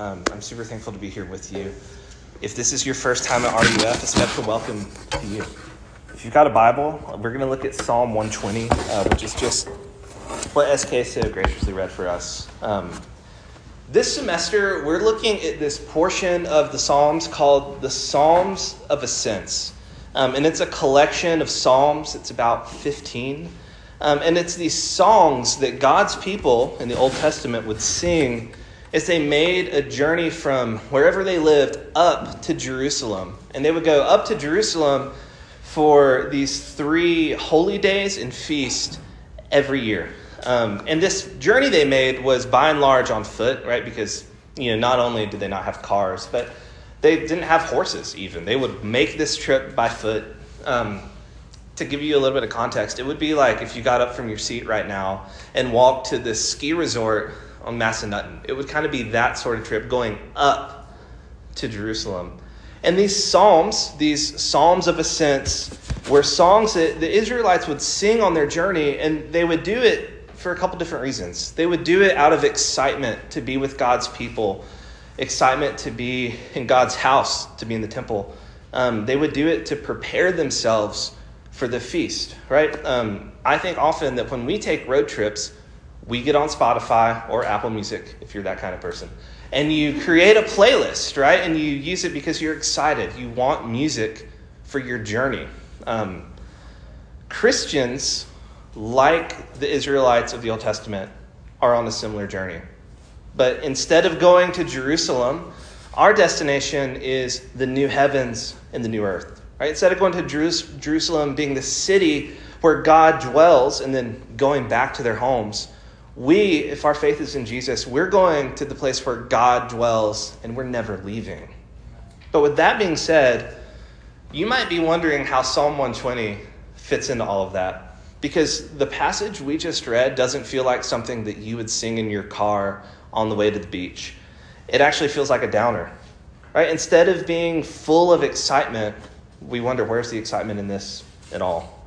Um, I'm super thankful to be here with you. If this is your first time at RUF, a special welcome to you. If you've got a Bible, we're going to look at Psalm 120, uh, which is just what SK so graciously read for us. Um, this semester, we're looking at this portion of the Psalms called the Psalms of Ascents. Um, and it's a collection of Psalms, it's about 15. Um, and it's these songs that God's people in the Old Testament would sing as they made a journey from wherever they lived up to Jerusalem. And they would go up to Jerusalem for these three holy days and feast every year. Um, and this journey they made was by and large on foot, right? Because, you know, not only did they not have cars, but they didn't have horses even. They would make this trip by foot. Um, to give you a little bit of context, it would be like if you got up from your seat right now and walked to this ski resort on Massanutten. It would kind of be that sort of trip going up to Jerusalem. And these psalms, these psalms of ascents, were songs that the Israelites would sing on their journey, and they would do it for a couple different reasons. They would do it out of excitement to be with God's people, excitement to be in God's house, to be in the temple. Um, they would do it to prepare themselves for the feast, right? Um, I think often that when we take road trips, we get on Spotify or Apple Music if you're that kind of person. And you create a playlist, right? And you use it because you're excited. You want music for your journey. Um, Christians, like the Israelites of the Old Testament, are on a similar journey. But instead of going to Jerusalem, our destination is the new heavens and the new earth. Right? Instead of going to Jerusalem being the city where God dwells and then going back to their homes, we, if our faith is in Jesus, we're going to the place where God dwells and we're never leaving. But with that being said, you might be wondering how Psalm 120 fits into all of that. Because the passage we just read doesn't feel like something that you would sing in your car on the way to the beach. It actually feels like a downer. Right? Instead of being full of excitement, we wonder where's the excitement in this at all?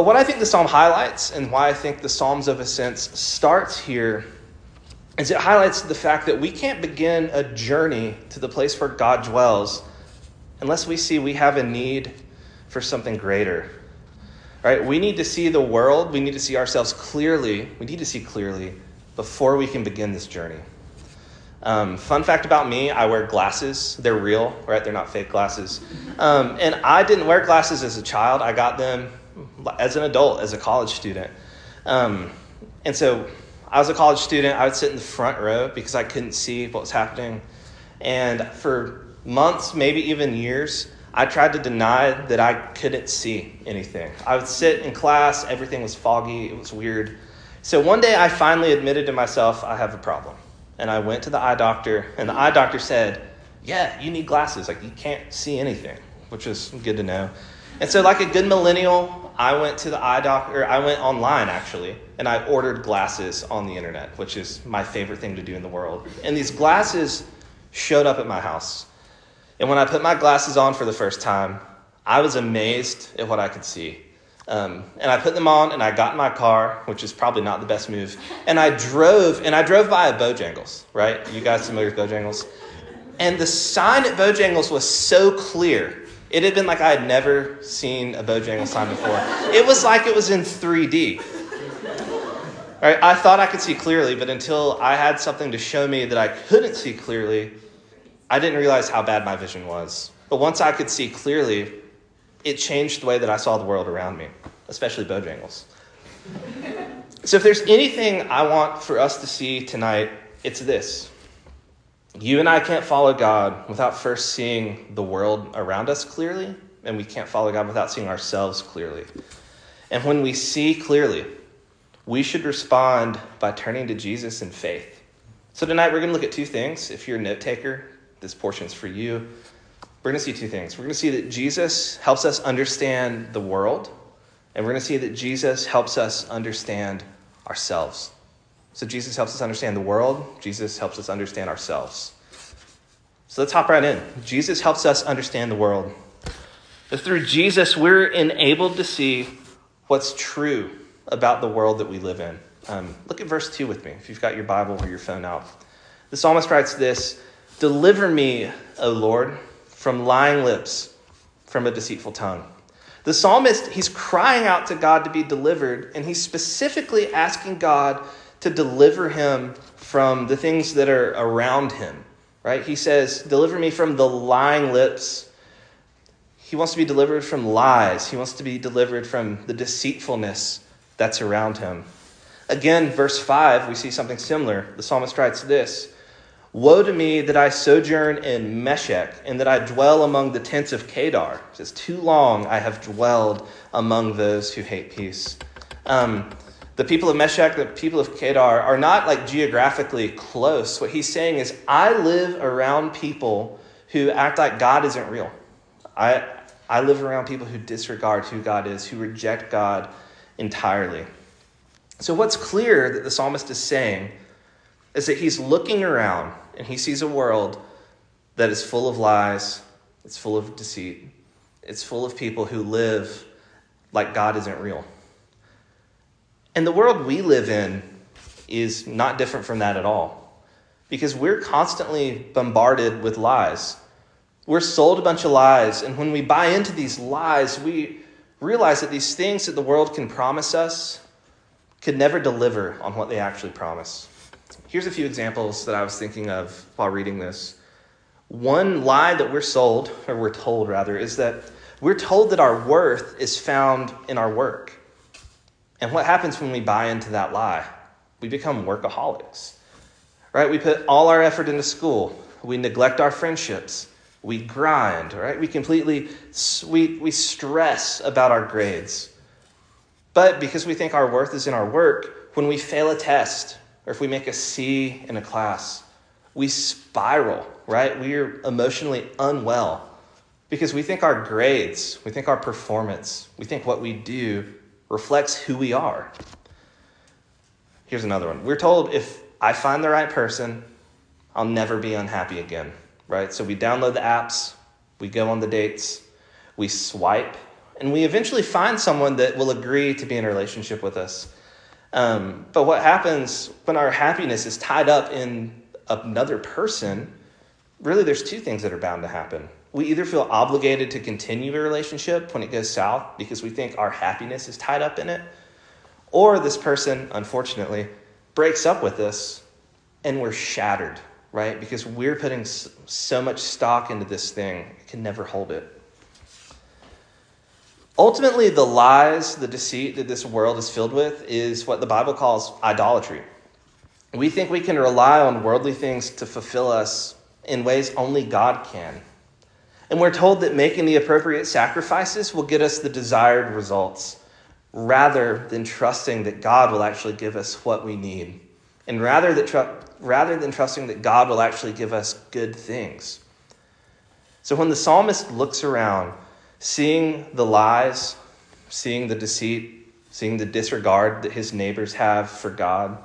But what I think the psalm highlights, and why I think the Psalms of Ascents starts here, is it highlights the fact that we can't begin a journey to the place where God dwells unless we see we have a need for something greater. Right? We need to see the world, we need to see ourselves clearly, we need to see clearly before we can begin this journey. Um, fun fact about me, I wear glasses. They're real, right? They're not fake glasses. Um, and I didn't wear glasses as a child. I got them as an adult, as a college student. Um, and so I was a college student. I would sit in the front row because I couldn't see what was happening. And for months, maybe even years, I tried to deny that I couldn't see anything. I would sit in class, everything was foggy, it was weird. So one day I finally admitted to myself, I have a problem. And I went to the eye doctor, and the eye doctor said, Yeah, you need glasses. Like, you can't see anything, which is good to know. And so, like a good millennial, I went to the eye doctor, I went online actually, and I ordered glasses on the internet, which is my favorite thing to do in the world. And these glasses showed up at my house. And when I put my glasses on for the first time, I was amazed at what I could see. Um, and I put them on and I got in my car, which is probably not the best move. And I drove, and I drove by a Bojangles, right? You guys familiar with Bojangles? And the sign at Bojangles was so clear it had been like I had never seen a Bojangles sign before. It was like it was in 3D. Right? I thought I could see clearly, but until I had something to show me that I couldn't see clearly, I didn't realize how bad my vision was. But once I could see clearly, it changed the way that I saw the world around me, especially Bojangles. so if there's anything I want for us to see tonight, it's this. You and I can't follow God without first seeing the world around us clearly, and we can't follow God without seeing ourselves clearly. And when we see clearly, we should respond by turning to Jesus in faith. So tonight we're going to look at two things. If you're a note taker, this portion's for you. We're going to see two things. We're going to see that Jesus helps us understand the world, and we're going to see that Jesus helps us understand ourselves. So Jesus helps us understand the world, Jesus helps us understand ourselves. So let's hop right in. Jesus helps us understand the world. But through Jesus, we're enabled to see what's true about the world that we live in. Um, look at verse 2 with me, if you've got your Bible or your phone out. The psalmist writes this Deliver me, O Lord, from lying lips, from a deceitful tongue. The psalmist, he's crying out to God to be delivered, and he's specifically asking God to deliver him from the things that are around him, right? He says, Deliver me from the lying lips. He wants to be delivered from lies, he wants to be delivered from the deceitfulness that's around him. Again, verse 5, we see something similar. The psalmist writes this Woe to me that I sojourn in Meshech, and that I dwell among the tents of Kedar. It says, Too long I have dwelled among those who hate peace. Um, the people of Meshech, the people of Kedar, are not like geographically close. What he's saying is, I live around people who act like God isn't real. I, I live around people who disregard who God is, who reject God entirely. So, what's clear that the psalmist is saying is that he's looking around and he sees a world that is full of lies, it's full of deceit, it's full of people who live like God isn't real. And the world we live in is not different from that at all because we're constantly bombarded with lies. We're sold a bunch of lies, and when we buy into these lies, we realize that these things that the world can promise us could never deliver on what they actually promise. Here's a few examples that I was thinking of while reading this. One lie that we're sold, or we're told rather, is that we're told that our worth is found in our work. And what happens when we buy into that lie? We become workaholics. Right? We put all our effort into school. We neglect our friendships. We grind, right? We completely we, we stress about our grades. But because we think our worth is in our work, when we fail a test or if we make a C in a class, we spiral, right? We're emotionally unwell because we think our grades, we think our performance, we think what we do reflects who we are. Here's another one. We're told if I find the right person, I'll never be unhappy again, right? So we download the apps, we go on the dates, we swipe, and we eventually find someone that will agree to be in a relationship with us. Um, but what happens when our happiness is tied up in another person, really, there's two things that are bound to happen. We either feel obligated to continue a relationship when it goes south because we think our happiness is tied up in it, or this person, unfortunately, breaks up with us and we're shattered, right? Because we're putting so much stock into this thing, it can never hold it. Ultimately, the lies, the deceit that this world is filled with is what the Bible calls idolatry. We think we can rely on worldly things to fulfill us in ways only God can. And we're told that making the appropriate sacrifices will get us the desired results rather than trusting that God will actually give us what we need. And rather, that tr- rather than trusting that God will actually give us good things. So when the psalmist looks around, seeing the lies, seeing the deceit, seeing the disregard that his neighbors have for God,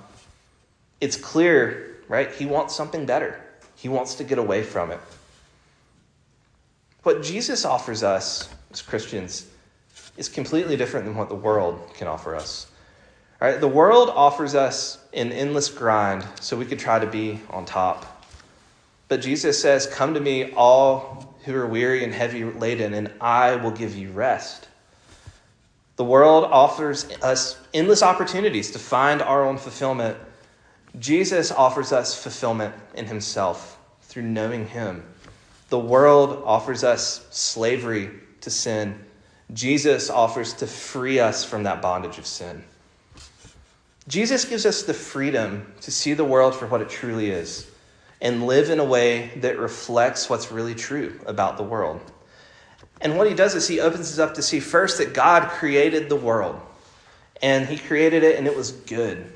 it's clear, right? He wants something better. He wants to get away from it. What Jesus offers us as Christians is completely different than what the world can offer us. All right, the world offers us an endless grind so we could try to be on top. But Jesus says, Come to me, all who are weary and heavy laden, and I will give you rest. The world offers us endless opportunities to find our own fulfillment. Jesus offers us fulfillment in himself through knowing him. The world offers us slavery to sin. Jesus offers to free us from that bondage of sin. Jesus gives us the freedom to see the world for what it truly is and live in a way that reflects what's really true about the world. And what he does is he opens us up to see first that God created the world, and he created it and it was good.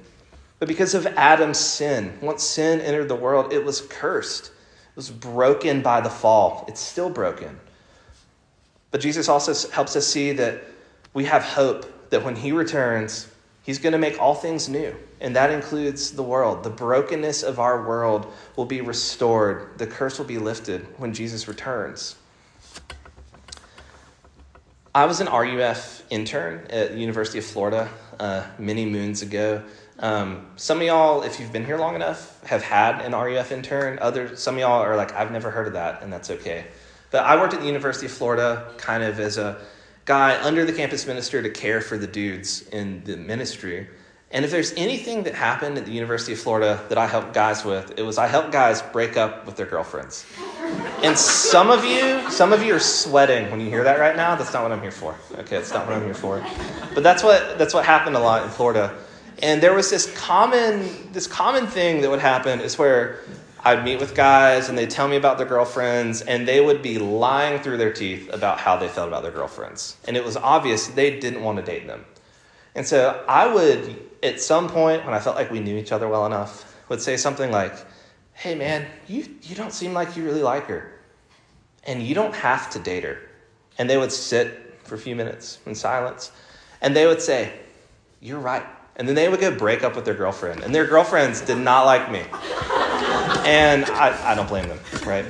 But because of Adam's sin, once sin entered the world, it was cursed. Was broken by the fall. It's still broken. But Jesus also helps us see that we have hope that when he returns, He's going to make all things new, and that includes the world. The brokenness of our world will be restored, the curse will be lifted when Jesus returns. I was an RUF intern at University of Florida uh, many moons ago. Um, some of y'all, if you've been here long enough, have had an RUF intern. Other, some of y'all are like, I've never heard of that, and that's okay. But I worked at the University of Florida kind of as a guy under the campus minister to care for the dudes in the ministry. And if there's anything that happened at the University of Florida that I helped guys with, it was I helped guys break up with their girlfriends. And some of you, some of you are sweating when you hear that right now. That's not what I'm here for. Okay, that's not what I'm here for. But that's what that's what happened a lot in Florida. And there was this common this common thing that would happen is where I'd meet with guys and they'd tell me about their girlfriends and they would be lying through their teeth about how they felt about their girlfriends. And it was obvious they didn't want to date them. And so I would, at some point when I felt like we knew each other well enough, would say something like, Hey man, you, you don't seem like you really like her. And you don't have to date her. And they would sit for a few minutes in silence and they would say, You're right. And then they would go break up with their girlfriend. And their girlfriends did not like me. And I, I don't blame them, right?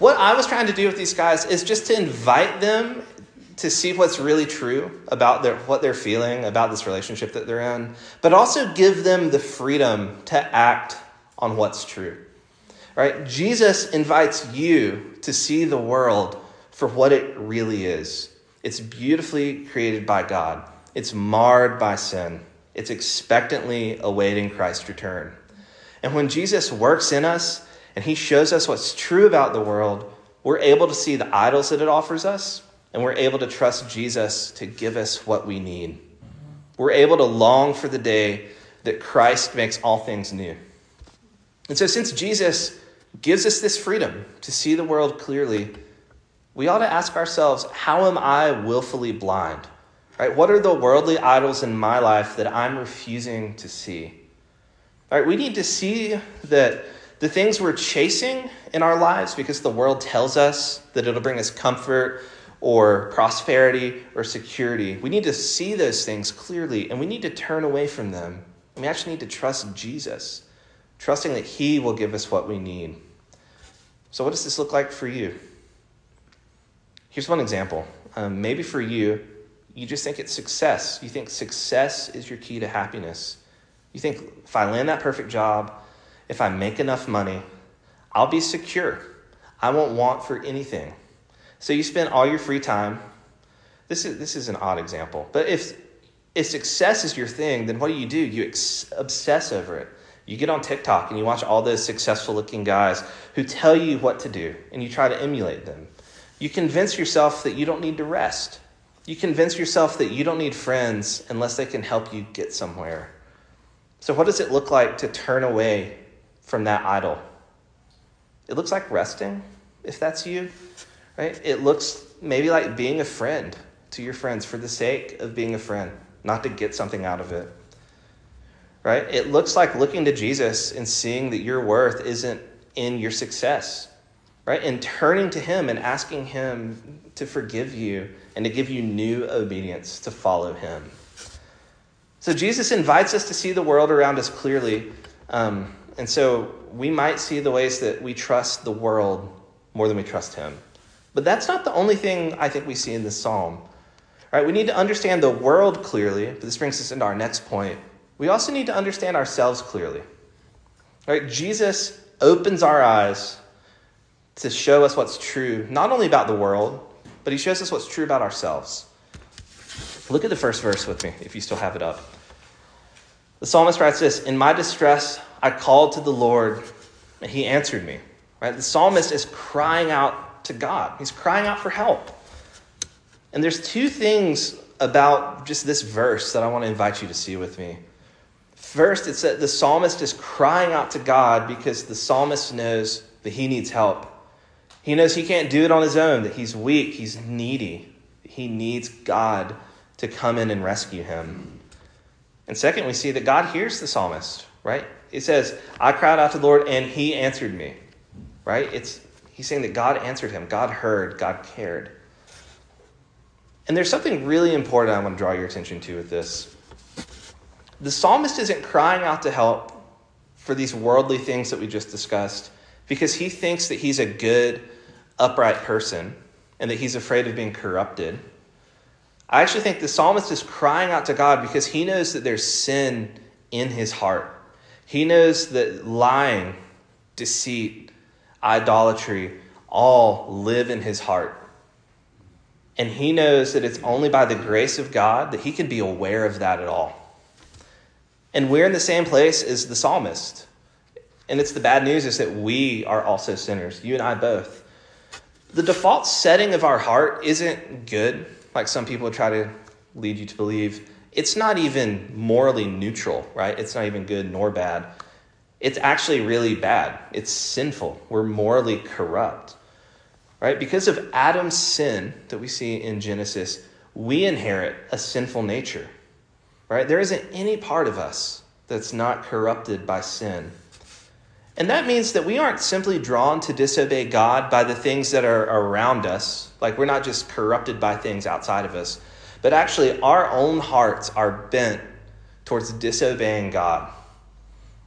What I was trying to do with these guys is just to invite them to see what's really true about their, what they're feeling about this relationship that they're in, but also give them the freedom to act on what's true. Right? Jesus invites you to see the world for what it really is. It's beautifully created by God. It's marred by sin. It's expectantly awaiting Christ's return. And when Jesus works in us and he shows us what's true about the world, we're able to see the idols that it offers us, and we're able to trust Jesus to give us what we need. We're able to long for the day that Christ makes all things new. And so, since Jesus gives us this freedom to see the world clearly, we ought to ask ourselves how am I willfully blind? Right? What are the worldly idols in my life that I'm refusing to see? All right, we need to see that the things we're chasing in our lives because the world tells us that it'll bring us comfort or prosperity or security. We need to see those things clearly and we need to turn away from them. We actually need to trust Jesus, trusting that He will give us what we need. So, what does this look like for you? Here's one example. Um, maybe for you, you just think it's success. You think success is your key to happiness. You think if I land that perfect job, if I make enough money, I'll be secure. I won't want for anything. So you spend all your free time. This is, this is an odd example, but if, if success is your thing, then what do you do? You ex- obsess over it. You get on TikTok and you watch all those successful looking guys who tell you what to do, and you try to emulate them. You convince yourself that you don't need to rest. You convince yourself that you don't need friends unless they can help you get somewhere. So, what does it look like to turn away from that idol? It looks like resting, if that's you, right? It looks maybe like being a friend to your friends for the sake of being a friend, not to get something out of it, right? It looks like looking to Jesus and seeing that your worth isn't in your success, right? And turning to Him and asking Him to forgive you and to give you new obedience to follow Him. So Jesus invites us to see the world around us clearly. Um, and so we might see the ways that we trust the world more than we trust Him. But that's not the only thing I think we see in this psalm. Right, we need to understand the world clearly, but this brings us into our next point. We also need to understand ourselves clearly. Right, Jesus opens our eyes to show us what's true, not only about the world, but he shows us what's true about ourselves. Look at the first verse with me, if you still have it up. The psalmist writes this In my distress, I called to the Lord, and he answered me. Right? The psalmist is crying out to God, he's crying out for help. And there's two things about just this verse that I want to invite you to see with me. First, it's that the psalmist is crying out to God because the psalmist knows that he needs help. He knows he can't do it on his own, that he's weak, he's needy. He needs God to come in and rescue him. And second, we see that God hears the psalmist, right? It says, I cried out to the Lord and he answered me, right? It's, he's saying that God answered him, God heard, God cared. And there's something really important I want to draw your attention to with this. The psalmist isn't crying out to help for these worldly things that we just discussed because he thinks that he's a good, upright person and that he's afraid of being corrupted. I actually think the psalmist is crying out to God because he knows that there's sin in his heart. He knows that lying, deceit, idolatry all live in his heart. And he knows that it's only by the grace of God that he can be aware of that at all. And we're in the same place as the psalmist. And it's the bad news is that we are also sinners, you and I both. The default setting of our heart isn't good, like some people try to lead you to believe. It's not even morally neutral, right? It's not even good nor bad. It's actually really bad. It's sinful. We're morally corrupt, right? Because of Adam's sin that we see in Genesis, we inherit a sinful nature, right? There isn't any part of us that's not corrupted by sin. And that means that we aren't simply drawn to disobey God by the things that are around us. Like we're not just corrupted by things outside of us, but actually our own hearts are bent towards disobeying God.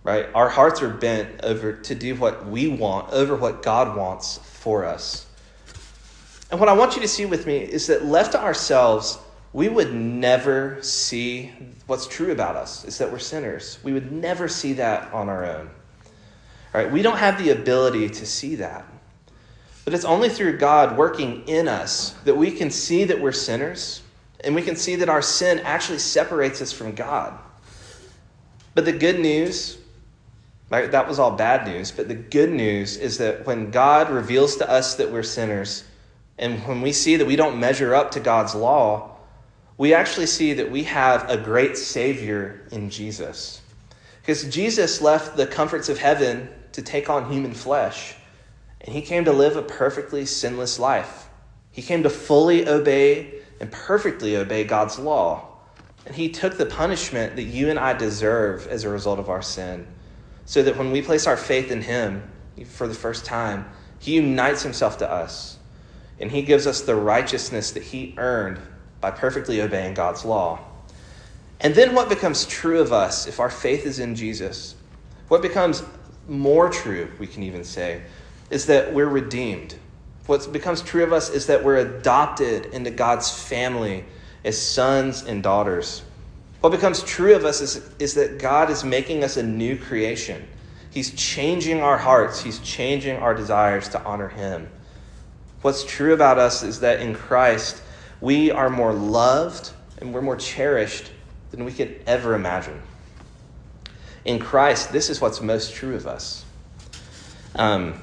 Right? Our hearts are bent over to do what we want over what God wants for us. And what I want you to see with me is that left to ourselves, we would never see what's true about us is that we're sinners. We would never see that on our own. Right? We don't have the ability to see that. But it's only through God working in us that we can see that we're sinners and we can see that our sin actually separates us from God. But the good news, right, that was all bad news, but the good news is that when God reveals to us that we're sinners and when we see that we don't measure up to God's law, we actually see that we have a great Savior in Jesus. Because Jesus left the comforts of heaven to take on human flesh. And he came to live a perfectly sinless life. He came to fully obey and perfectly obey God's law. And he took the punishment that you and I deserve as a result of our sin. So that when we place our faith in him for the first time, he unites himself to us. And he gives us the righteousness that he earned by perfectly obeying God's law. And then what becomes true of us if our faith is in Jesus? What becomes more true, we can even say, is that we're redeemed. What becomes true of us is that we're adopted into God's family as sons and daughters. What becomes true of us is, is that God is making us a new creation. He's changing our hearts, He's changing our desires to honor Him. What's true about us is that in Christ, we are more loved and we're more cherished than we could ever imagine in Christ, this is what's most true of us. Um,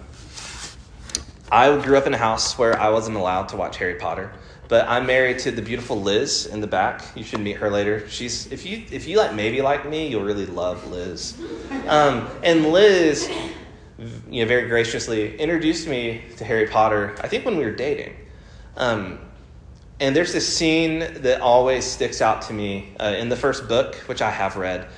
I grew up in a house where I wasn't allowed to watch Harry Potter, but I'm married to the beautiful Liz in the back. You should meet her later. She's if you if you like maybe like me, you'll really love Liz. Um, and Liz, you know, very graciously introduced me to Harry Potter. I think when we were dating. Um, and there's this scene that always sticks out to me uh, in the first book, which I have read,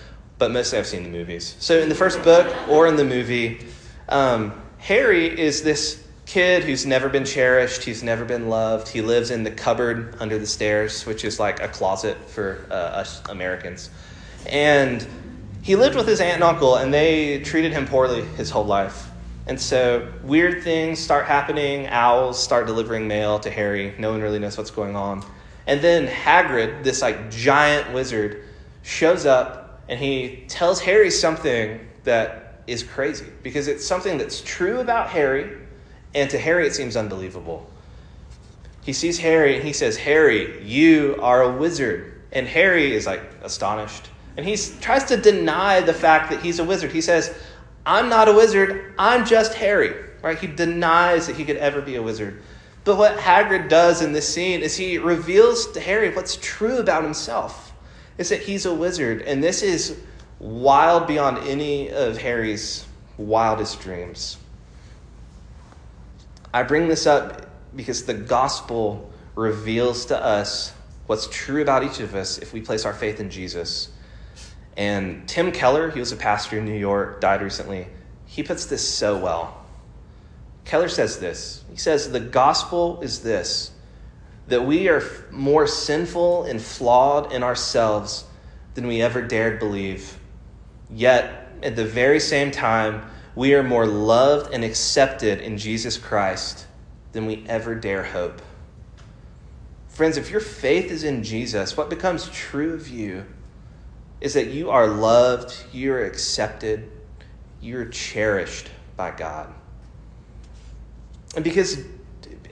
but mostly I've seen the movies. So in the first book or in the movie, um, Harry is this kid who's never been cherished, he's never been loved. He lives in the cupboard under the stairs, which is like a closet for uh, us Americans. And he lived with his aunt and uncle, and they treated him poorly his whole life. And so weird things start happening. Owls start delivering mail to Harry. No one really knows what's going on. And then Hagrid, this like giant wizard, shows up and he tells Harry something that is crazy because it's something that's true about Harry, and to Harry it seems unbelievable. He sees Harry and he says, Harry, you are a wizard. And Harry is like astonished. And he tries to deny the fact that he's a wizard. He says, I'm not a wizard, I'm just Harry. Right? He denies that he could ever be a wizard. But what Hagrid does in this scene is he reveals to Harry what's true about himself is that he's a wizard, and this is wild beyond any of Harry's wildest dreams. I bring this up because the gospel reveals to us what's true about each of us if we place our faith in Jesus. And Tim Keller, he was a pastor in New York, died recently. He puts this so well. Keller says this He says, The gospel is this that we are more sinful and flawed in ourselves than we ever dared believe. Yet, at the very same time, we are more loved and accepted in Jesus Christ than we ever dare hope. Friends, if your faith is in Jesus, what becomes true of you is that you are loved, you're accepted, you're cherished by God. And because,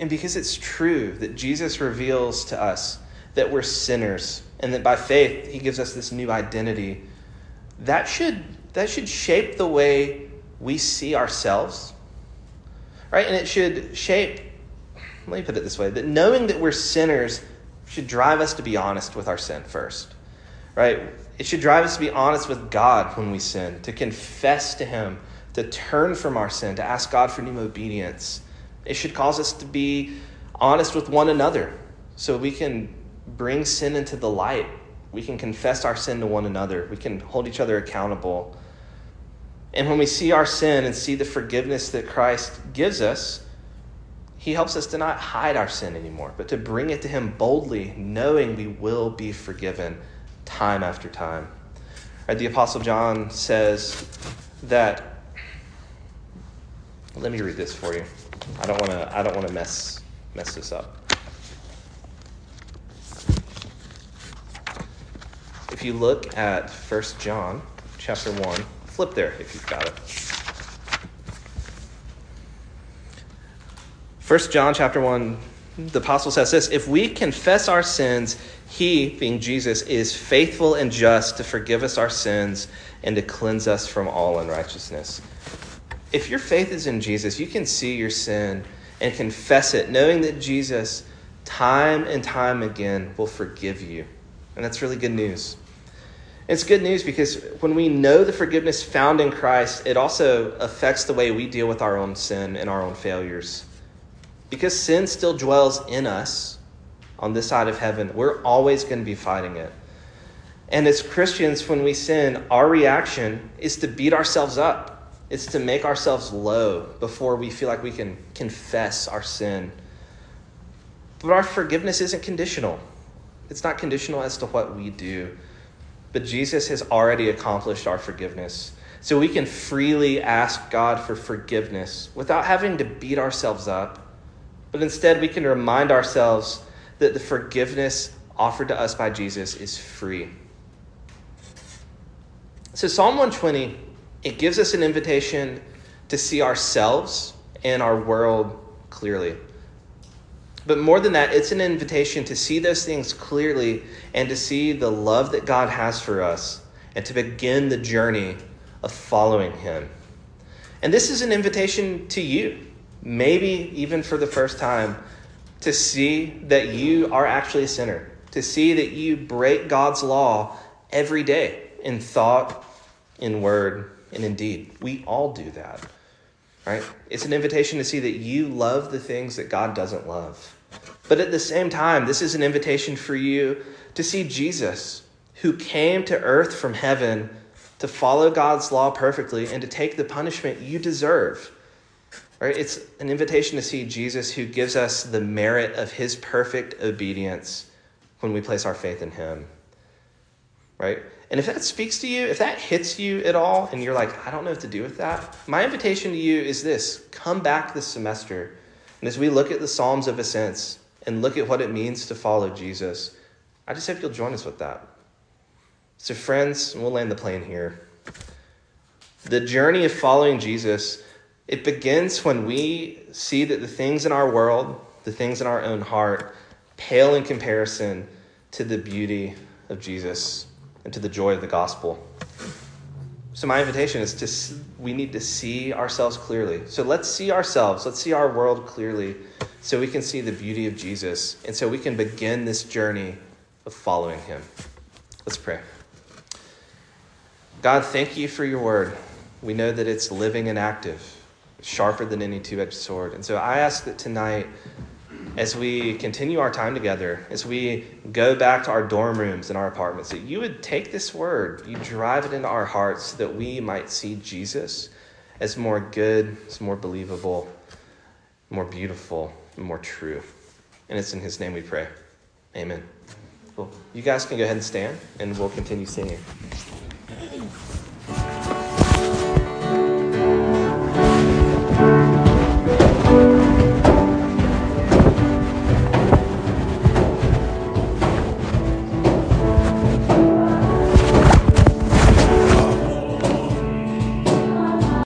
and because it's true that Jesus reveals to us that we're sinners and that by faith he gives us this new identity, that should, that should shape the way we see ourselves. Right? And it should shape, let me put it this way, that knowing that we're sinners should drive us to be honest with our sin first. Right? It should drive us to be honest with God when we sin, to confess to Him, to turn from our sin, to ask God for new obedience. It should cause us to be honest with one another so we can bring sin into the light. We can confess our sin to one another. We can hold each other accountable. And when we see our sin and see the forgiveness that Christ gives us, He helps us to not hide our sin anymore, but to bring it to Him boldly, knowing we will be forgiven time after time. The Apostle John says that. Let me read this for you. I don't want to. I don't want to mess mess this up. If you look at 1 John chapter 1, flip there if you've got it. 1 John chapter 1, the apostle says this If we confess our sins, he, being Jesus, is faithful and just to forgive us our sins and to cleanse us from all unrighteousness. If your faith is in Jesus, you can see your sin and confess it, knowing that Jesus, time and time again, will forgive you. And that's really good news. It's good news because when we know the forgiveness found in Christ, it also affects the way we deal with our own sin and our own failures. Because sin still dwells in us, on this side of heaven, we're always going to be fighting it. And as Christians, when we sin, our reaction is to beat ourselves up. It's to make ourselves low before we feel like we can confess our sin. But our forgiveness isn't conditional. It's not conditional as to what we do. But Jesus has already accomplished our forgiveness. So we can freely ask God for forgiveness without having to beat ourselves up. But instead, we can remind ourselves that the forgiveness offered to us by Jesus is free. So, Psalm 120, it gives us an invitation to see ourselves and our world clearly. But more than that, it's an invitation to see those things clearly and to see the love that God has for us and to begin the journey of following Him. And this is an invitation to you, maybe even for the first time, to see that you are actually a sinner, to see that you break God's law every day in thought, in word, and indeed. We all do that. Right? It's an invitation to see that you love the things that God doesn't love. But at the same time, this is an invitation for you to see Jesus, who came to earth from heaven to follow God's law perfectly and to take the punishment you deserve Right? It's an invitation to see Jesus who gives us the merit of his perfect obedience when we place our faith in him. Right? And if that speaks to you, if that hits you at all, and you're like, I don't know what to do with that, my invitation to you is this come back this semester. And as we look at the Psalms of Ascents and look at what it means to follow Jesus, I just hope you'll join us with that. So, friends, we'll land the plane here. The journey of following Jesus it begins when we see that the things in our world, the things in our own heart, pale in comparison to the beauty of Jesus and to the joy of the gospel. So my invitation is to we need to see ourselves clearly. So let's see ourselves, let's see our world clearly so we can see the beauty of Jesus and so we can begin this journey of following him. Let's pray. God, thank you for your word. We know that it's living and active sharper than any two edged sword. And so I ask that tonight, as we continue our time together, as we go back to our dorm rooms and our apartments, that you would take this word, you drive it into our hearts that we might see Jesus as more good, as more believable, more beautiful, and more true. And it's in his name we pray. Amen. Cool. You guys can go ahead and stand, and we'll continue singing.